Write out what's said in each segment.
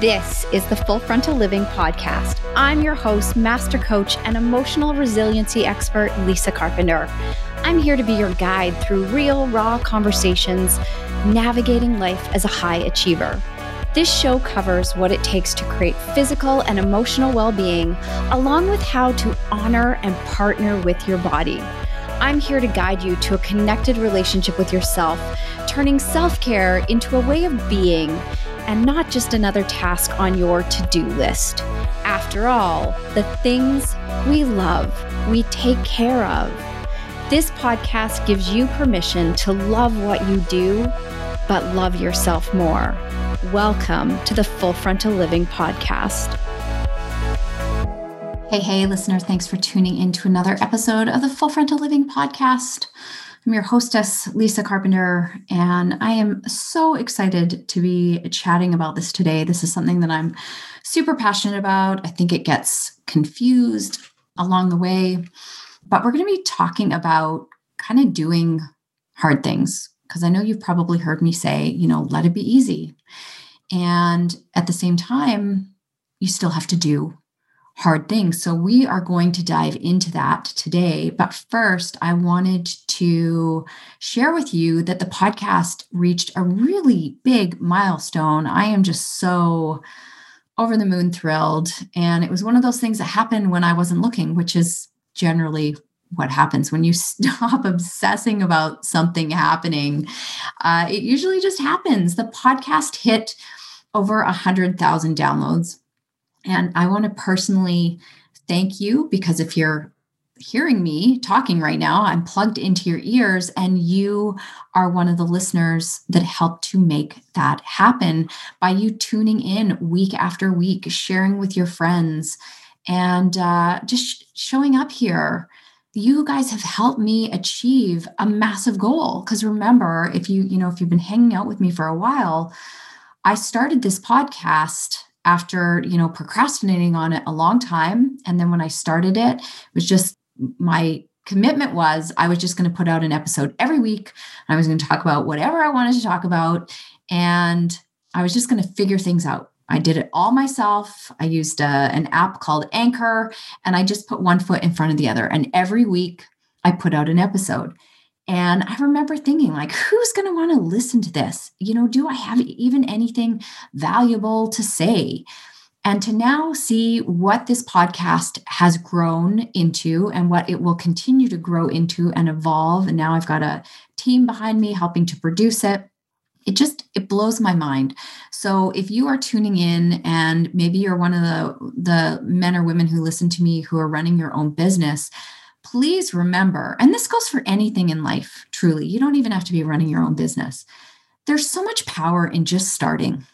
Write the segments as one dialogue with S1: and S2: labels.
S1: This is the Full Frontal Living Podcast. I'm your host, master coach, and emotional resiliency expert, Lisa Carpenter. I'm here to be your guide through real, raw conversations, navigating life as a high achiever. This show covers what it takes to create physical and emotional well being, along with how to honor and partner with your body. I'm here to guide you to a connected relationship with yourself, turning self care into a way of being and not just another task on your to do list. After all, the things we love, we take care of. This podcast gives you permission to love what you do, but love yourself more. Welcome to the Full Frontal Living Podcast. Hey, hey, listener, thanks for tuning in to another episode of the Full Frontal Living Podcast. I'm your hostess, Lisa Carpenter, and I am so excited to be chatting about this today. This is something that I'm super passionate about. I think it gets confused along the way, but we're going to be talking about kind of doing hard things because I know you've probably heard me say, you know, let it be easy. And at the same time, you still have to do hard things. So we are going to dive into that today. But first, I wanted to share with you that the podcast reached a really big milestone. I am just so over the moon thrilled. And it was one of those things that happened when I wasn't looking, which is generally what happens when you stop obsessing about something happening. Uh, it usually just happens. The podcast hit over a hundred thousand downloads and I want to personally thank you because if you're hearing me talking right now, I'm plugged into your ears, and you are one of the listeners that helped to make that happen by you tuning in week after week, sharing with your friends, and uh, just showing up here. You guys have helped me achieve a massive goal. Because remember, if you, you know, if you've been hanging out with me for a while, I started this podcast after you know procrastinating on it a long time. And then when i started it, it was just my commitment was i was just going to put out an episode every week. I was going to talk about whatever i wanted to talk about. And i was just going to figure things out. I did it all myself. I used a, uh, an app called anchor and i just put one foot in front of the other. And every week i put out an episode and I remember thinking, like, who's going to want to listen to this? You know, do I have even anything valuable to say? And to now see what this podcast has grown into and what it will continue to grow into and evolve. And now I've got a team behind me helping to produce it. It just it blows my mind. So if you are tuning in and maybe you're one of the the men or women who listen to me who are running your own business, please remember, and this goes for anything in life, truly, you don't even have to be running your own business. There's so much power in just starting.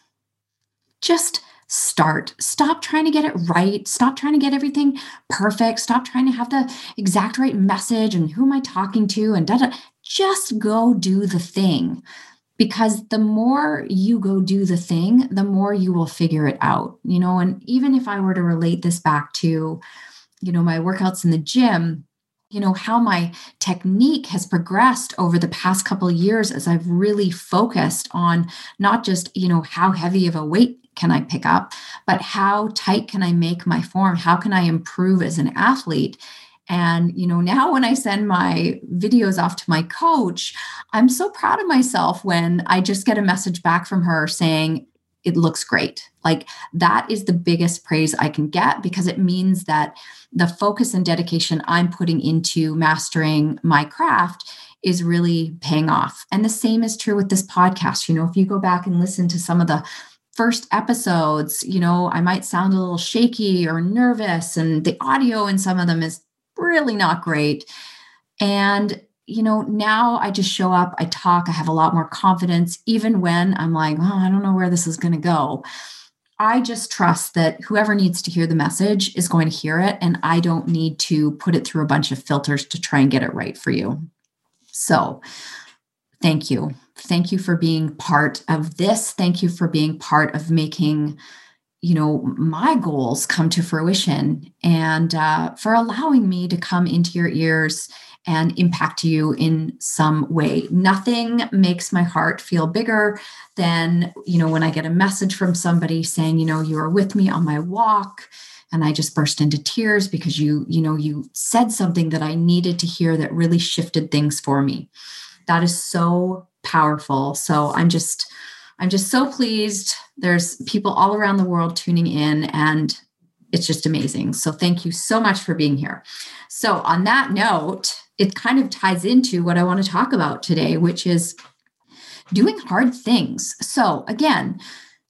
S1: Just start. Stop trying to get it right. Stop trying to get everything perfect. Stop trying to have the exact right message and who am I talking to and da da. Just go do the thing. Because the more you go do the thing, the more you will figure it out. You know, and even if I were to relate this back to, you know, my workouts in the gym, you know how my technique has progressed over the past couple years as i've really focused on not just you know how heavy of a weight can i pick up but how tight can i make my form? How can i improve as an athlete? And you know now when i send my videos off to my coach i'm so proud of myself when i just get a message back from her saying it looks great. Like that is the biggest praise I can get because it means that the focus and dedication I'm putting into mastering my craft is really paying off. And the same is true with this podcast. You know, if you go back and listen to some of the first episodes, you know, I might sound a little shaky or nervous, and the audio in some of them is really not great. And you know, now I just show up, I talk, I have a lot more confidence, even when I'm like, oh, I don't know where this is going to go. I just trust that whoever needs to hear the message is going to hear it. And I don't need to put it through a bunch of filters to try and get it right for you. So, thank you. Thank you for being part of this. Thank you for being part of making you know my goals come to fruition and uh, for allowing me to come into your ears and impact you in some way. Nothing makes my heart feel bigger than you know when i get a message from somebody saying you know you are with me on my walk and i just burst into tears because you you know you said something that i needed to hear that really shifted things for me. That is so powerful. So i'm just I'm just so pleased. There's people all around the world tuning in, and it's just amazing. So, thank you so much for being here. So, on that note, it kind of ties into what I want to talk about today, which is doing hard things. So, again,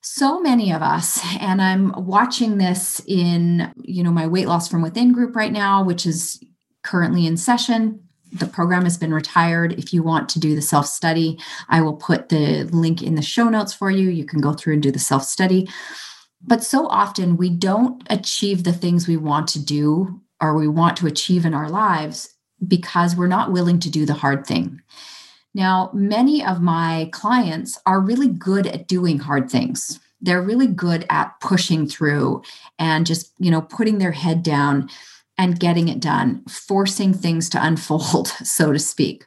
S1: so many of us and i'm watching this in you know my weight loss from within group right now which is currently in session the program has been retired. If you want to do the self study, I will put the link in the show notes for you. You can go through and do the self study. But so often we don't achieve the things we want to do or we want to achieve in our lives because we're not willing to do the hard thing. Now, many of my clients are really good at doing hard things. They're really good at pushing through and just, you know, putting their head down and getting it done, forcing things to unfold, so to speak.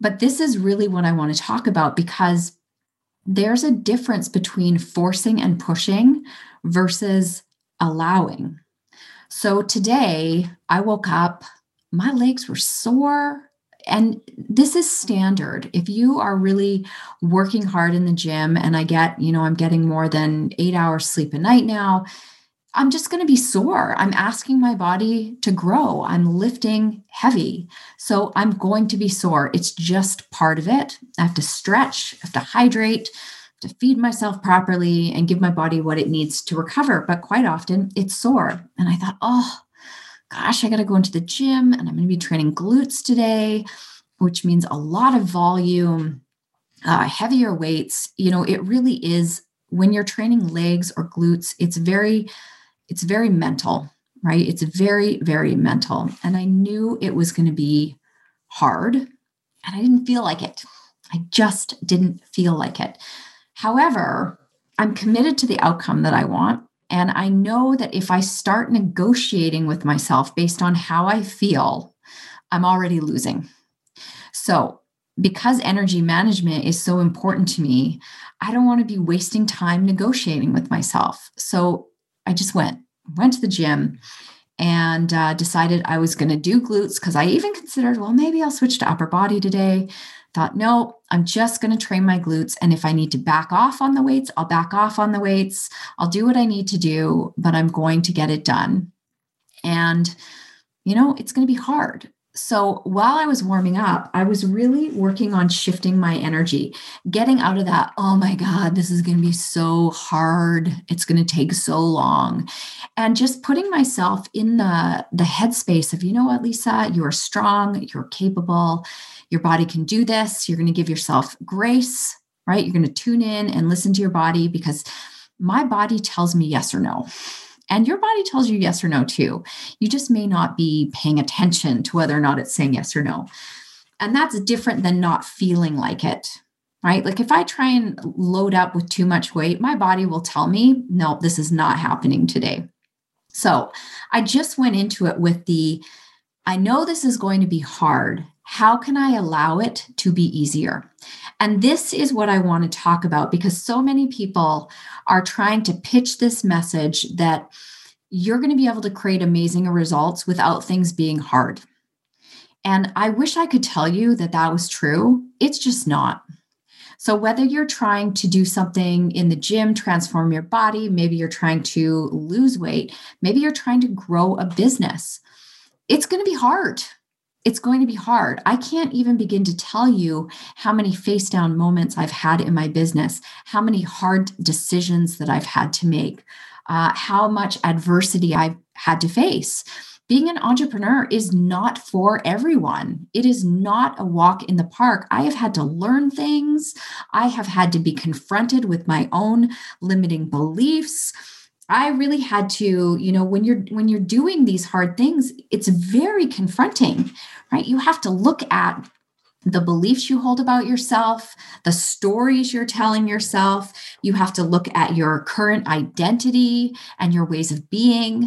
S1: But this is really what I want to talk about because there's a difference between forcing and pushing versus allowing. So today I woke up, my legs were sore. And this is standard. If you are really working hard in the gym, and I get, you know, I'm getting more than eight hours sleep a night now, I'm just going to be sore. I'm asking my body to grow. I'm lifting heavy. So I'm going to be sore. It's just part of it. I have to stretch, I have to hydrate, to feed myself properly and give my body what it needs to recover. But quite often it's sore. And I thought, oh, gosh, I got to go into the gym and I'm going to be training glutes today, which means a lot of volume, uh, heavier weights. You know, it really is when you're training legs or glutes, it's very it's very mental, right? It's very, very mental. And I knew it was going to be hard and I didn't feel like it. I just didn't feel like it. However, I'm committed to the outcome that I want. And I know that if I start negotiating with myself based on how I feel, I'm already losing. So, because energy management is so important to me, I don't want to be wasting time negotiating with myself. So, I just went, went to the gym and uh, decided I was going to do glutes because I even considered, well, maybe I'll switch to upper body today. Thought, no, I'm just going to train my glutes. And if I need to back off on the weights, I'll back off on the weights. I'll do what I need to do, but I'm going to get it done. And, you know, it's going to be hard. So while I was warming up, I was really working on shifting my energy, getting out of that, oh my God, this is going to be so hard. It's going to take so long. And just putting myself in the, the headspace of, you know what, Lisa, you are strong, you're capable, your body can do this. You're going to give yourself grace, right? You're going to tune in and listen to your body because my body tells me yes or no. And your body tells you yes or no too. You just may not be paying attention to whether or not it's saying yes or no. And that's different than not feeling like it, right? Like if I try and load up with too much weight, my body will tell me, no, this is not happening today. So I just went into it with the, I know this is going to be hard. How can I allow it to be easier? And this is what I want to talk about because so many people are trying to pitch this message that you're going to be able to create amazing results without things being hard. And I wish I could tell you that that was true. It's just not. So, whether you're trying to do something in the gym, transform your body, maybe you're trying to lose weight, maybe you're trying to grow a business, it's going to be hard it's going to be hard. I can't even begin to tell you how many face down moments I've had in my business, how many hard decisions that I've had to make, uh, how much adversity I've had to face. Being an entrepreneur is not for everyone. It is not a walk in the park. I have had to learn things. I have had to be confronted with my own limiting beliefs. I really had to, you know, when you're when you're doing these hard things, it's very confronting, right? You have to look at the beliefs you hold about yourself, the stories you're telling yourself. You have to look at your current identity and your ways of being.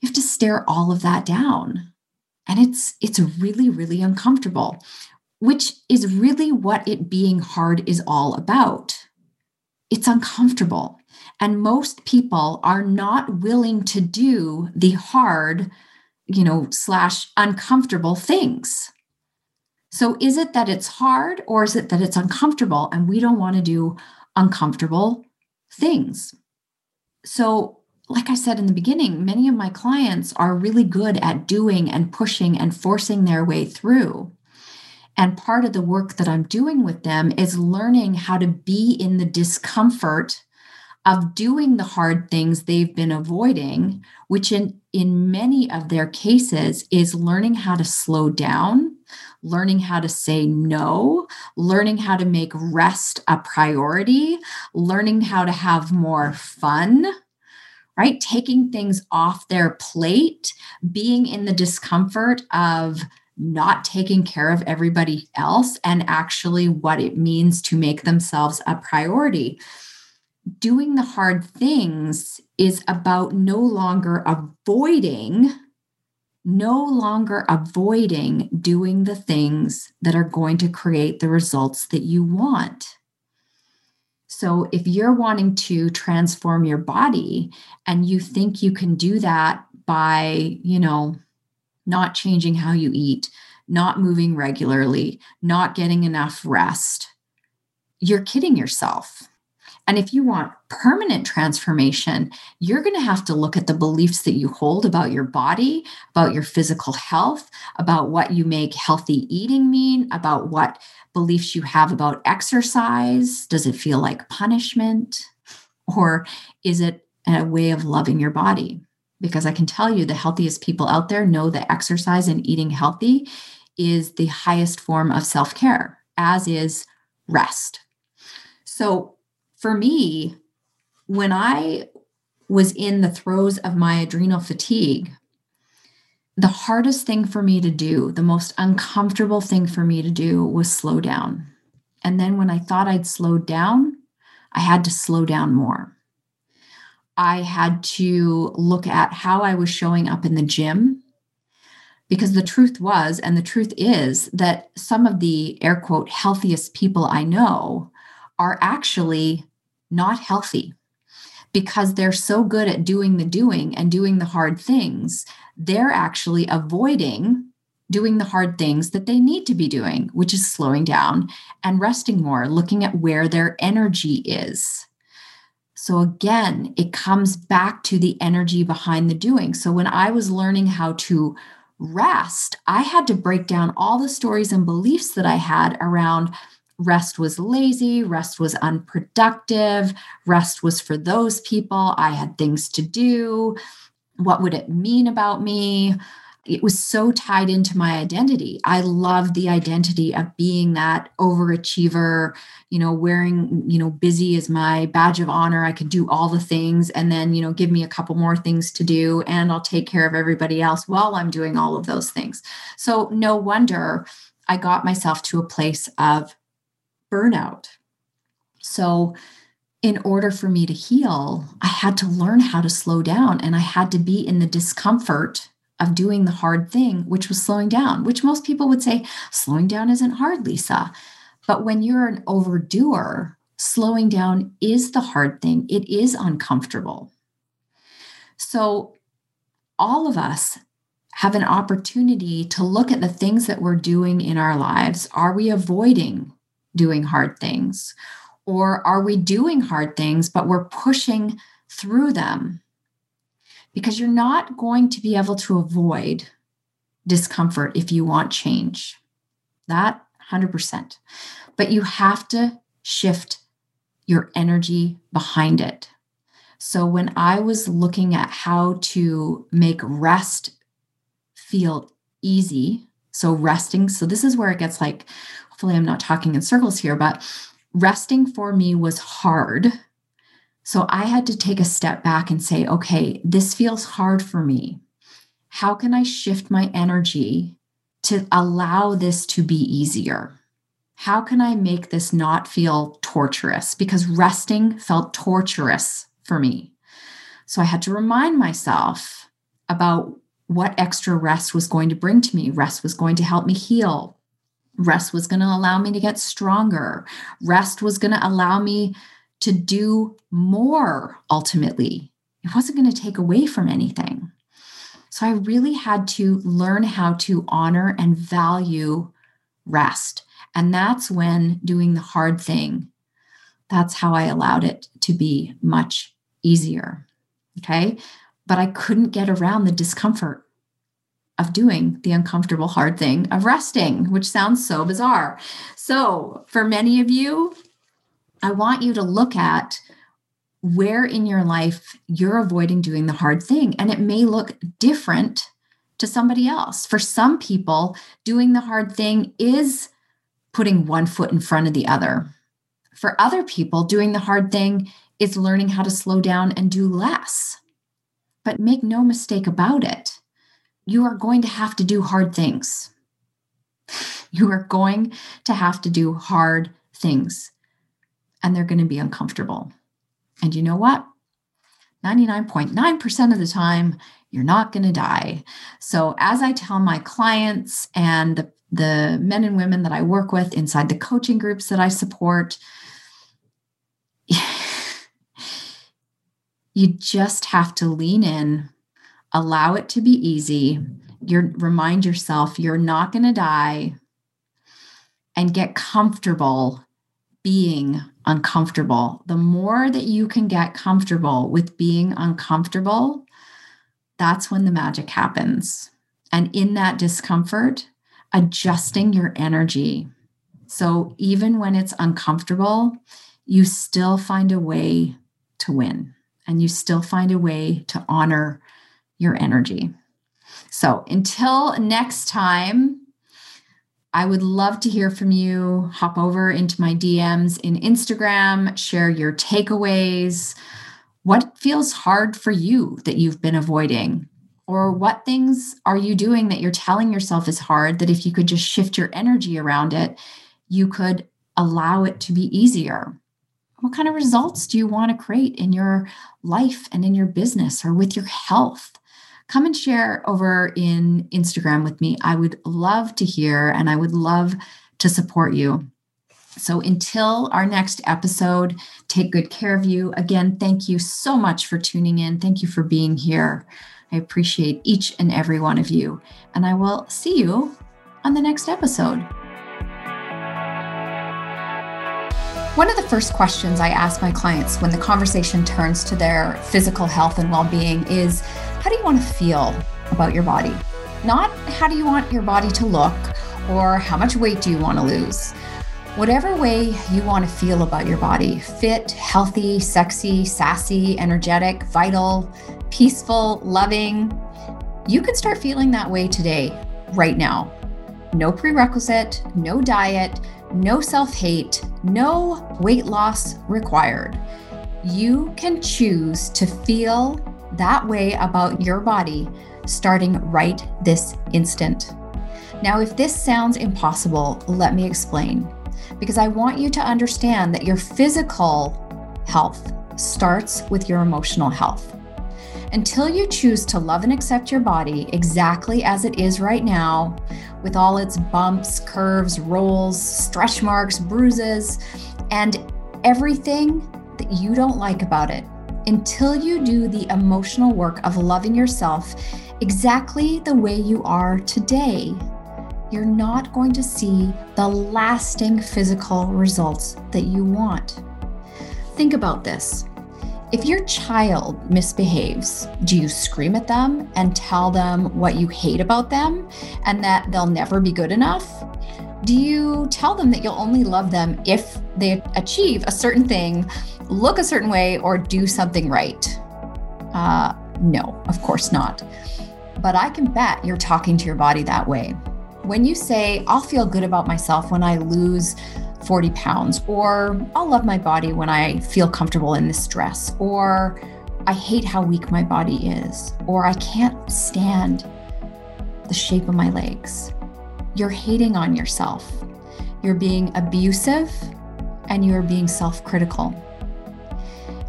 S1: You have to stare all of that down. And it's it's really really uncomfortable, which is really what it being hard is all about. It's uncomfortable. And most people are not willing to do the hard, you know, slash uncomfortable things. So is it that it's hard or is it that it's uncomfortable and we don't want to do uncomfortable things? So, like I said in the beginning, many of my clients are really good at doing and pushing and forcing their way through. And part of the work that I'm doing with them is learning how to be in the discomfort of doing the hard things they've been avoiding, which in, in many of their cases is learning how to slow down, learning how to say no, learning how to make rest a priority, learning how to have more fun, right? Taking things off their plate, being in the discomfort of not taking care of everybody else and actually what it means to make themselves a priority. Doing the hard things is about no longer avoiding, no longer avoiding doing the things that are going to create the results that you want. So, if you're wanting to transform your body and you think you can do that by, you know, not changing how you eat, not moving regularly, not getting enough rest, you're kidding yourself. And if you want permanent transformation, you're going to have to look at the beliefs that you hold about your body, about your physical health, about what you make healthy eating mean, about what beliefs you have about exercise. Does it feel like punishment? Or is it a way of loving your body? because I can tell you the healthiest people out there know that exercise and eating healthy is the highest form of self care, as is rest. So for me, when I was in the throes of my adrenal fatigue, the hardest thing for me to do, the most uncomfortable thing for me to do was slow down. And then when I thought I'd slowed down, I had to slow down more. I had to look at how I was showing up in the gym. Because the truth was, and the truth is, that some of the air quote healthiest people I know are actually not healthy because they're so good at doing the doing and doing the hard things. They're actually avoiding doing the hard things that they need to be doing, which is slowing down and resting more, looking at where their energy is. So again, it comes back to the energy behind the doing. So when I was learning how to rest, I had to break down all the stories and beliefs that I had around rest was lazy, rest was unproductive, rest was for those people. I had things to do. What would it mean about me? it was so tied into my identity. I loved the identity of being that overachiever, you know, wearing, you know, busy as my badge of honor. I could do all the things and then, you know, give me a couple more things to do and I'll take care of everybody else while I'm doing all of those things. So, no wonder I got myself to a place of burnout. So, in order for me to heal, I had to learn how to slow down and I had to be in the discomfort of doing the hard thing, which was slowing down, which most people would say, slowing down isn't hard, Lisa. But when you're an overdoer, slowing down is the hard thing, it is uncomfortable. So, all of us have an opportunity to look at the things that we're doing in our lives. Are we avoiding doing hard things? Or are we doing hard things, but we're pushing through them because you're not going to be able to avoid discomfort if you want change. That 100%. But you have to shift your energy behind it. So when I was looking at how to make rest feel easy, so resting, so this is where it gets like, hopefully, I'm not talking in circles here, but resting for me was hard so I had to take a step back and say, okay, this feels hard for me. How can I shift my energy to allow this to be easier? How can I make this not feel torturous? Because resting felt torturous for me. So I had to remind myself about what extra rest was going to bring to me. Rest was going to help me heal. Rest was going to allow me to get stronger. Rest was going to allow me to do more ultimately. It wasn't going to take away from anything. So I really had to learn how to honor and value rest. And that's when doing the hard thing, that's how I allowed it to be much easier. Okay. But I couldn't get around the discomfort of doing the uncomfortable hard thing of resting, which sounds so bizarre. So, for many of you, I want you to look at where in your life you're avoiding doing the hard thing. And it may look different to somebody else. For some people, doing the hard thing is putting one foot in front of the other. For other people, doing the hard thing is learning how to slow down and do less. But make no mistake about it, you are going to have to do hard things. You are going to have to do hard things, and they're going to be uncomfortable. And you know what? 99.9% of the time, you're not going to die. So, as I tell my clients and the, the men and women that I work with inside the coaching groups that I support, you just have to lean in, allow it to be easy. You remind yourself you're not going to die and get comfortable being uncomfortable. The more that you can get comfortable with being uncomfortable, that's when the magic happens. And in that discomfort, adjusting your energy. So even when it's uncomfortable, you still find a way to win and you still find a way to honor your energy. So until next time, I would love to hear from you. Hop over into my DMs in Instagram, share your takeaways. What feels hard for you that you've been avoiding? Or what things are you doing that you're telling yourself is hard that if you could just shift your energy around it, you could allow it to be easier? What kind of results do you want to create in your life and in your business or with your health? come and share over in Instagram with me. I would love to hear and I would love to support you. So until our next episode, take good care of you. Again, thank you so much for tuning in. Thank you for being here. I appreciate each and every one of you. And I will see you on the next episode. One of the first questions I ask my clients when the conversation turns to their physical health and well being is how do you want to feel about your body? Not how do you want your body to look or how much weight do you want to lose. Whatever way you want to feel about your body fit, healthy, sexy, sassy, energetic, vital, peaceful, loving you can start feeling that way today, right now. No prerequisite, no diet, no self hate, no weight loss required. You can choose to feel that way about your body starting right this instant. Now, if this sounds impossible, let me explain. Because I want you to understand that your physical health starts with your emotional health. Until you choose to love and accept your body exactly as it is right now, with all its bumps, curves, rolls, stretch marks, bruises, and everything that you don't like about it, until you do the emotional work of loving yourself exactly the way you are today, you're not going to see the lasting physical results that you want. Think about this. If your child misbehaves, do you scream at them and tell them what you hate about them and that they'll never be good enough? Do you tell them that you'll only love them if they achieve a certain thing look a certain way or do something right? Uh, no, of course not. But I can bet you're talking to your body that way. When you say, I'll feel good about myself when I lose 40 pounds, or I'll love my body when I feel comfortable in this dress, or I hate how weak my body is, or I can't stand the shape of my legs. You're hating on yourself. you're being abusive, and you're being self critical.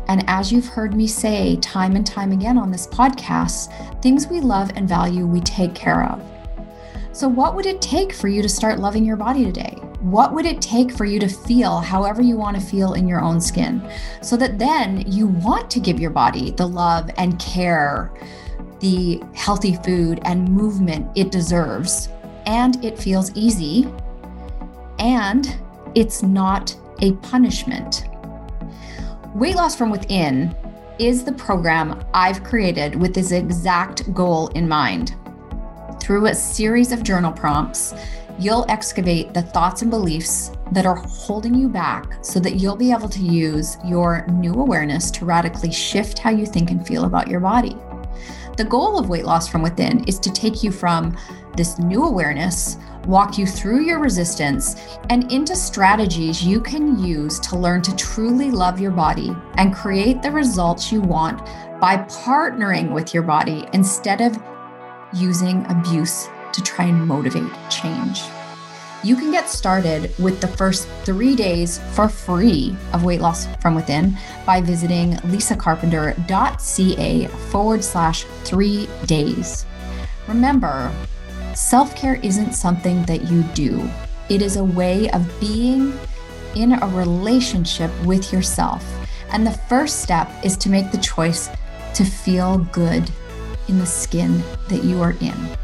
S1: And as you've heard me say time and time again on this podcast, things we love and value, we take care of. So, what would it take for you to start loving your body today? What would it take for you to feel however you want to feel in your own skin? So that then you want to give your body the love and care, the healthy food and movement it deserves, and it feels easy, and it's not a punishment. Weight Loss from Within is the program I've created with this exact goal in mind. Through a series of journal prompts, you'll excavate the thoughts and beliefs that are holding you back so that you'll be able to use your new awareness to radically shift how you think and feel about your body. The goal of Weight Loss from Within is to take you from this new awareness, walk you through your resistance, and into strategies you can use to learn to truly love your body and create the results you want by partnering with your body instead of using abuse to try and motivate change. You can get started with the first three days for free of Weight Loss from Within by visiting lisacarpenter.ca forward slash three days. Remember, self care isn't something that you do, it is a way of being in a relationship with yourself. And the first step is to make the choice to feel good in the skin that you are in.